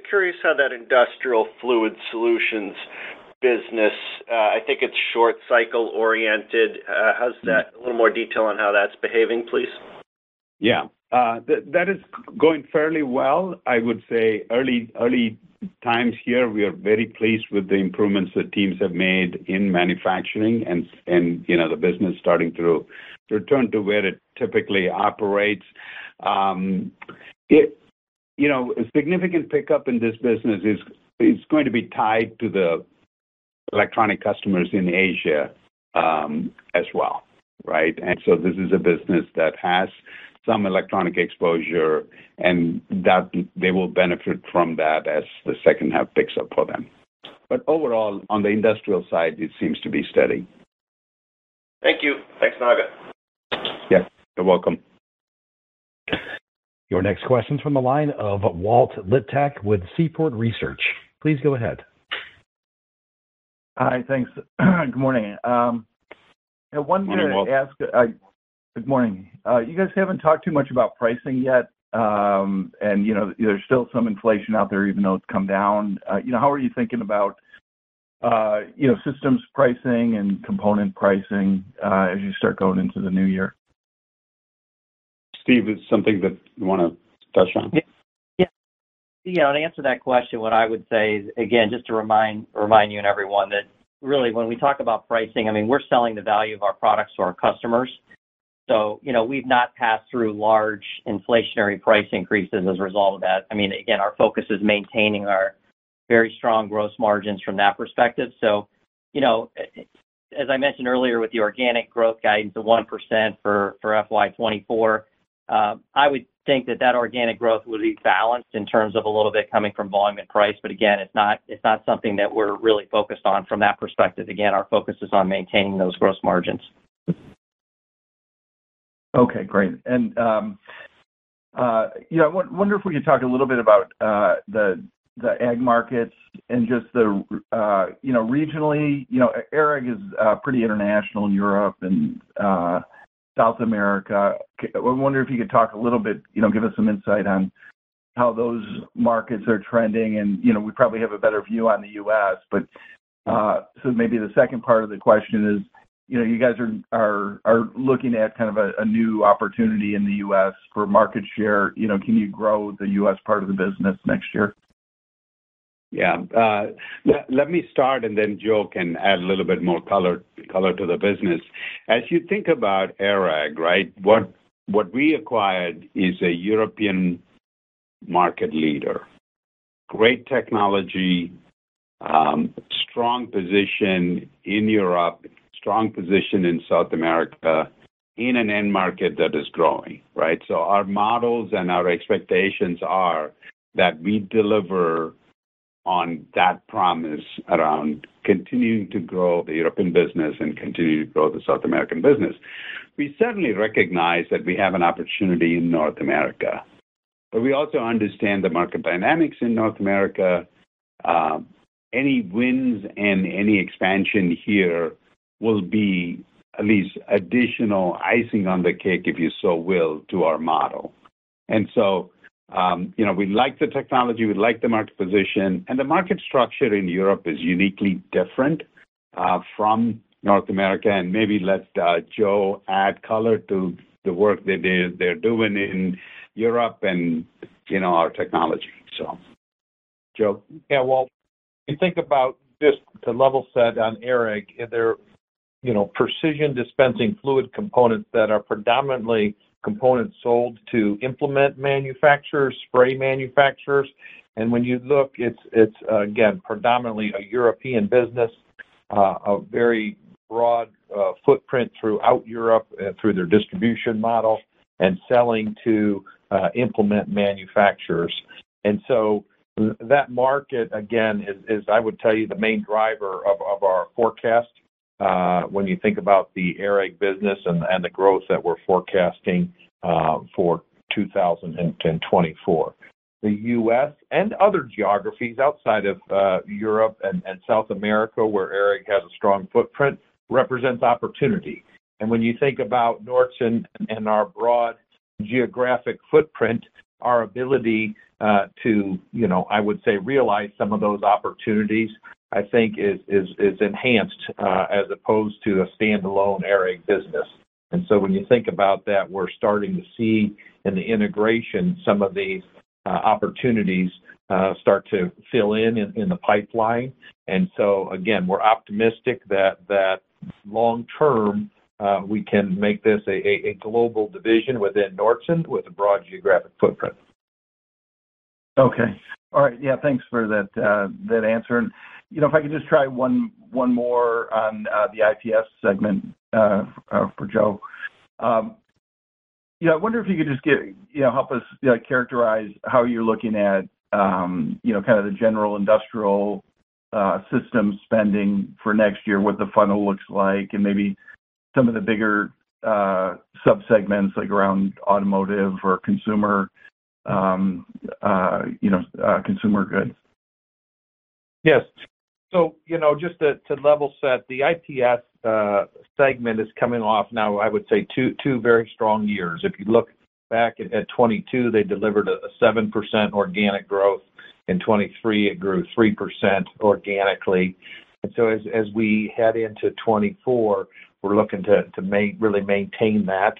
curious how that industrial fluid solutions business, uh, I think it's short cycle oriented. Uh, how's that? A little more detail on how that's behaving, please. Yeah. Uh, that is going fairly well. I would say early times here, we are very pleased with the improvements the teams have made in manufacturing and, you know, the business starting to return to where it typically operates. Um, you know, a significant pickup in this business is going to be tied to the electronic customers in Asia, um, as well, right? And so this is a business that has some electronic exposure, and that they will benefit from that as the second half picks up for them. But overall, on the industrial side, it seems to be steady. Thank you. Thanks, Naga. Yeah, you're welcome. Your next question's from the line of Walt Liptak with Seaport Research. Please go ahead. Hi. Thanks. Good morning. Um, I wanted to ask. Uh, good morning, Walt. Good morning. You guys haven't talked too much about pricing yet. Um, and, you know, there's still some inflation out there, even though it's come down. Uh, you know, how are you thinking about uh, you know, systems pricing and component pricing, as you start going into the new year? Steve, is something that you wanna touch on? Yeah. know, to answer that question, what I would say is, again, just to remind remind you and everyone that really when we talk about pricing, I mean, we're selling the value of our products to our customers. So, you know, we've not passed through large inflationary price increases as a result of that. I mean, again, our focus is maintaining our very strong gross margins from that perspective. So, you know, as I mentioned earlier with the organic growth guidance of 1% for FY 2024, Um, I would think that that organic growth would be balanced in terms of a little bit coming from volume and price. But again, it's not it's not something that we're really focused on from that perspective. Again, our focus is on maintaining those gross margins. Okay, great. Um, uh, you know, I wonder if we could talk a little bit about uh, the ag markets and just the, uh, you know, regionally. You know, ARAG is pretty international in Europe and South America. I wonder if you could talk a little bit, you know, give us some insight on how those markets are trending. And, you know, we probably have a better view on the U.S., but uh, so maybe the second part of the question is, you know, you guys are looking at kind of a new opportunity in the U.S. for market share. You know, can you grow the U.S. part of the business next year? Yeah. Uh, let me start, and then Joe can add a little bit more color to the business. As you think about ARAG, right? What we acquired is a European market leader. Great technology, um, strong position in Europe, strong position in South America, in an end market that is growing, right? So our models and our expectations are that we deliver on that promise around continuing to grow the European business and continue to grow the South American business. We certainly recognize that we have an opportunity in North America, but we also understand the market dynamics in North America. Uh, any wins and any expansion here will be at least additional icing on the cake, if you so will, to our model. Um, you know, we like the technology, we like the market position, and the market structure in Europe is uniquely different uh, from North America. And maybe let uh, Joe add color to the work they're doing in Europe and, you know, our technology. So, Joe. Yeah. Well, you think about just to level set on ARAG, they're, you know, precision dispensing fluid components that are predominantly components sold to implement manufacturers, spray manufacturers. And when you look, it's it's uh, again, predominantly a European business, uh, a very broad uh, footprint throughout Europe, through their distribution model and selling to implement manufacturers. And so that market, again, is I would tell you, the main driver of our forecast, Uh, when you think about the ARAG business and the growth that we're forecasting uh, for 2024. The U.S. and other geographies outside of uh, Europe and South America, where ARAG has a strong footprint, represents opportunity. And when you think about Nordson and our broad geographic footprint, our ability Uh, to, you know, I would say, realize some of those opportunities, I think is is is enhanced uh, as opposed to a standalone ARAG business. And so when you think about that, we're starting to see in the integration some of these uh, opportunities start to fill in in the pipeline. And so again, we're optimistic that that long term we can make this a global division within Nordson with a broad geographic footprint. Okay. All right. Yeah, thanks for uh, that answer. And, you know, if I could just try one more on uh, the IPS segment uh, for Joe. Um, yeah, I wonder if you could just give, you know, help us characterize how you're looking at, um, you know, kind of the general industrial system spending for next year, what the funnel looks like, and maybe some of the bigger uh subsegments like around automotive or consumer, Um, uh, you know, uh, consumer goods. Yes. So, you know, just to level set, the IPS uh, segment is coming off now, I would say two very strong years. If you look back at 2022, they delivered a 7% organic growth. In 2023, it grew 3% organically. And so as we head into 2024, we're looking to really maintain that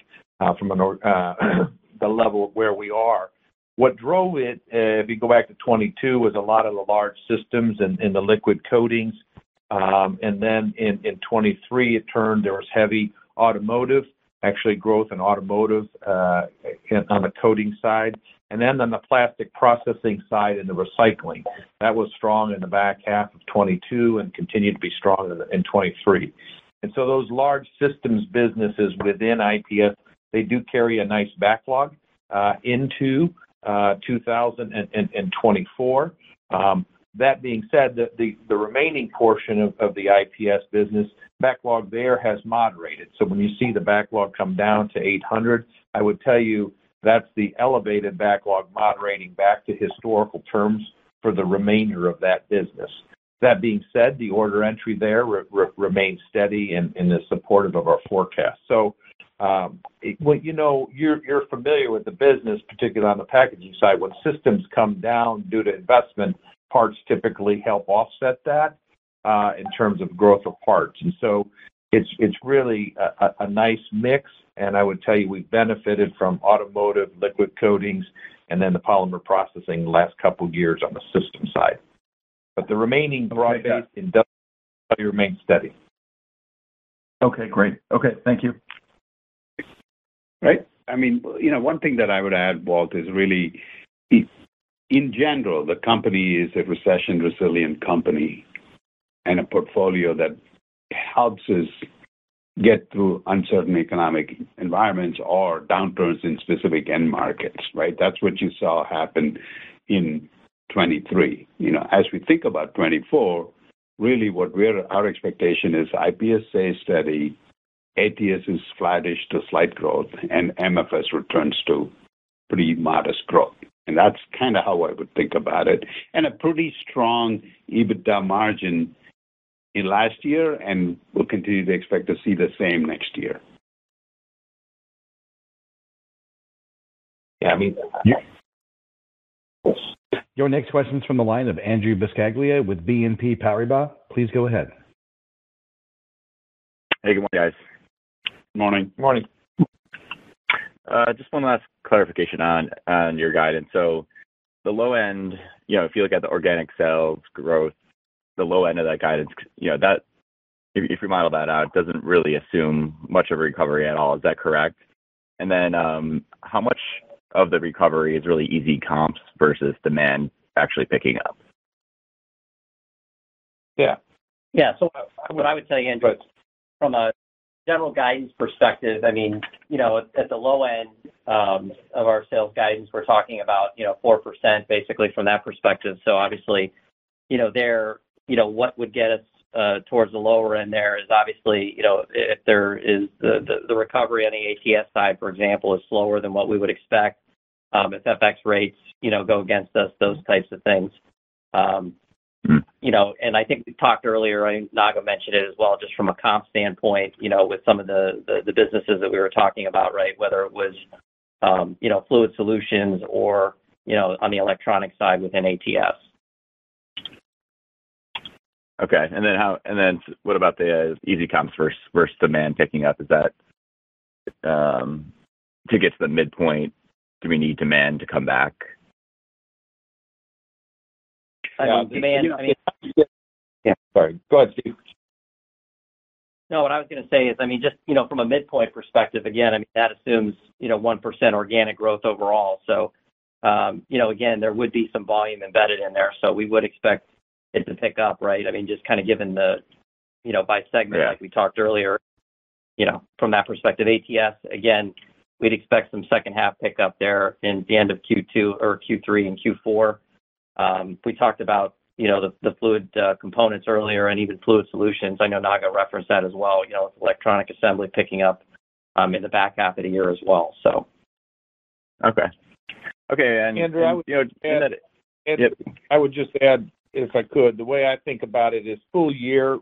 from the level where we are. What drove it, uh, if you go back to 2022, was a lot of the large systems and the liquid coatings. Um, and then in 2023, it turned, there was heavy automotive, actually growth in automotive uh, on the coating side. And then on the plastic processing side and the recycling, that was strong in the back half of 2022 and continued to be strong in 2023. Those large systems businesses within IPS, they do carry a nice backlog uh, into Uh, 2024. Um, that being said, the remaining portion of the IPS business backlog there has moderated. So when you see the backlog come down to 800, I would tell you that's the elevated backlog moderating back to historical terms for the remainder of that business. That being said, the order entry there remains steady and is supportive of our forecast. Um, when you know, you're familiar with the business, particularly on the packaging side, when systems come down due to investment, parts typically help offset that uh, in terms of growth of parts. And so it's it's really a nice mix, and I would tell you, we've benefited from automotive, liquid coatings, and then the polymer processing the last couple of years on the system side. But the remaining broad-based industrial remains steady. Okay, great. Okay, thank you. Right. I mean, you know, one thing that I would add, Walt, is really, in general, the company is a recession-resilient company and a portfolio that helps us get through uncertain economic environments or downturns in specific end markets, right? That's what you saw happen in 2023. You know, as we think about 2024, really what our expectation is IPS stays steady, ATS is flattish to slight growth, and MFS returns to pretty modest growth. And that's kind of how I would think about it. And a pretty strong EBITDA margin in last year, and we'll continue to expect to see the same next year. Yeah, I mean. Your next question is from the line of Andrew Buscaglia with BNP Paribas. Please go ahead. Hey, good morning, guys. Morning. Morning. Uh, just one last clarification on your guidance. So the low end, you know, if you look at the organic sales growth, the low end of that guidance, you know, that if you model that out, doesn't really assume much of a recovery at all. Is that correct? And then, um, how much of the recovery is really easy comps versus demand actually picking up? Yeah. Yeah. So what I would tell you, Andrew, from a general guidance perspective, I mean, you know, at the low end um, of our sales guidance, we're talking about, you know, 4%, basically from that perspective. So obviously, you know, there, you know, what would get us uh, towards the lower end there is obviously, you know, if there is the recovery on the ATS side, for example, is slower than what we would expect, um, if FX rates, you know, go against us, those types of things. Um, You know, and I think we talked earlier, think Naga mentioned it as well, just from a comp standpoint, you know, with some of the businesses that we were talking about, right? Whether it was, um, you know, Fluid Solutions or, you know, on the electronic side within ATS. Okay. And then how and then what about the uh, easy comps versus demand picking up? Is that um, to get to the midpoint, do we need demand to come back? Demand, I mean. Yeah, sorry. Go ahead, Steve. No, what I was gonna say is, I mean, just, you know, from a midpoint perspective, again, I mean, that assumes, you know, 1% organic growth overall. So um, you know, again, there would be some volume embedded in there, so we would expect it to pick up, right? I mean, just kind of given the, you know, by segment. Yeah Like we talked earlier, you know, from that perspective, ATS, again, we'd expect some second half pickup there in the end of Q2 or Q3 and Q4. Um, we talked about, you know, the fluid uh, components earlier and even Fluid Solutions. I know Naga referenced that as well, you know, electronic assembly picking up um, in the back half of the year as well, so. Okay. Okay. and- Andrew, you know. I would just add, if I could, the way I think about it is full year,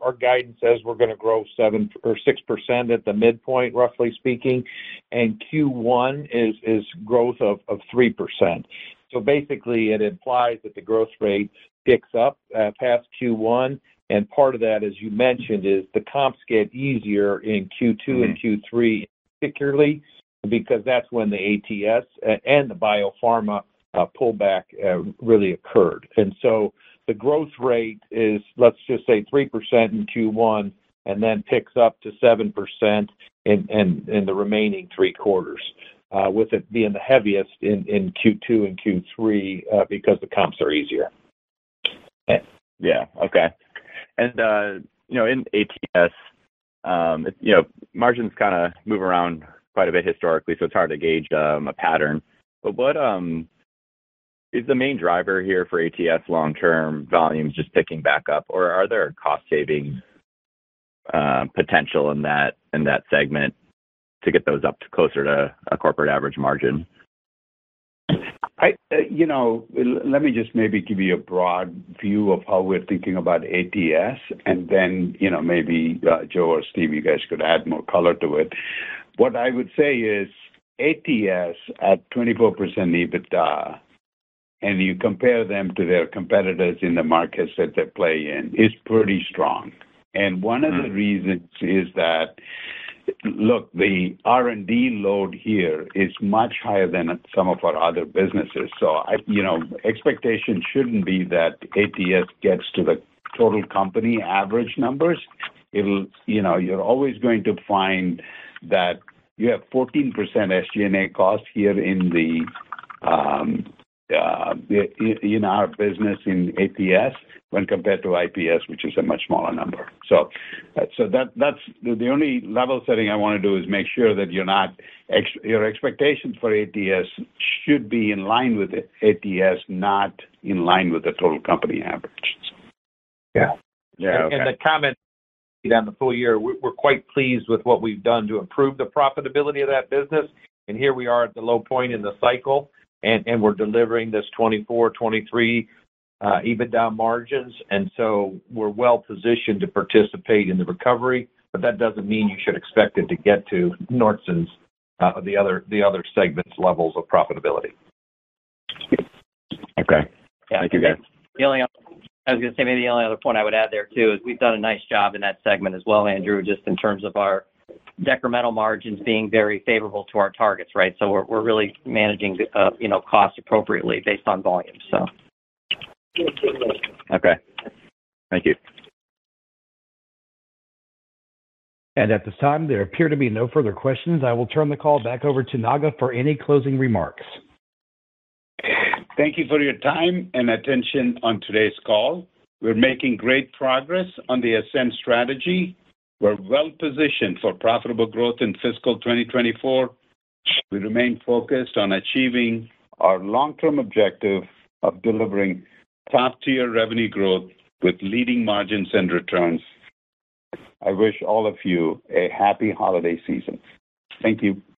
our guidance says we're gonna grow 7 or 6% at the midpoint, roughly speaking, and Q1 is is growth of 3%. So basically, it implies that the growth rate picks up uh, past Q1, And part of that, as you mentioned, is the comps get easier in Q2 and mm-hmm. Q3, particularly because that's when the ATS uh, and the biopharma Uh, pullback uh, really occurred. And so the growth rate is, let's just say, 3% in Q1 and then picks up to 7% in the remaining three quarters, uh, with it being the heaviest in Q2 and Q3 because the comps are easier. Yeah. Okay. And uh you know in ATS, um, you know, margins kind of move around quite a bit historically, so it's hard to gauge um, a pattern. But what um, is the main driver here for ATS long-term volumes just picking back up, or are there cost-saving uh, potential in that in that segment to get those up closer to a corporate average margin? I uh, you know, let me just maybe give you a broad view of how we're thinking about ATS, and then you know, maybe uh, Joe or Steve, you guys could add more color to it. What I would say is ATS at 24% EBITDA, and you compare them to their competitors in the markets that they play in, is pretty strong. And one of the mm. reasons is that, look, the R&D load here is much higher than some of our other businesses. So I, you know, expectation shouldn't be that ATS gets to the total company average numbers. It'll, you know, you're always going to find that you have 14% SG&A cost here in um, Uh, our business in ATS when compared to IPS, which is a much smaller number. So uh, so that that's the the only level setting I want to do is make sure that you're not ex your expectations for ATS should be in line with ATS, not in line with the total company average. Yeah. Yeah. And the comment on the full year, we're quite pleased with what we've done to improve the profitability of that business. And here we are at the low point in the cycle, and we're delivering this 24%-23% uh, EBITDA margins. And so we're well-positioned to participate in the recovery, but that doesn't mean you should expect it to get to Nordson's, uh, the other the other segments' levels of profitability. Okay. Thank you, guys. The only I was going to say maybe the only other point I would add there too is we've done a nice job in that segment as well, Andrew, just in terms of our decremental margins being very favorable to our targets, right? So we're really managing uh, you know, costs appropriately based on volume, so. Okay. Thank you. And at this time, there appear to be no further questions. I will turn the call back over to Naga for any closing remarks. Thank you for your time and attention on today's call. We're making great progress on the Ascend Strategy. We're well-positioned for profitable growth in fiscal 2024. We remain focused on achieving our long-term objective of delivering top-tier revenue growth with leading margins and returns. I wish all of you a happy holiday season. Thank you.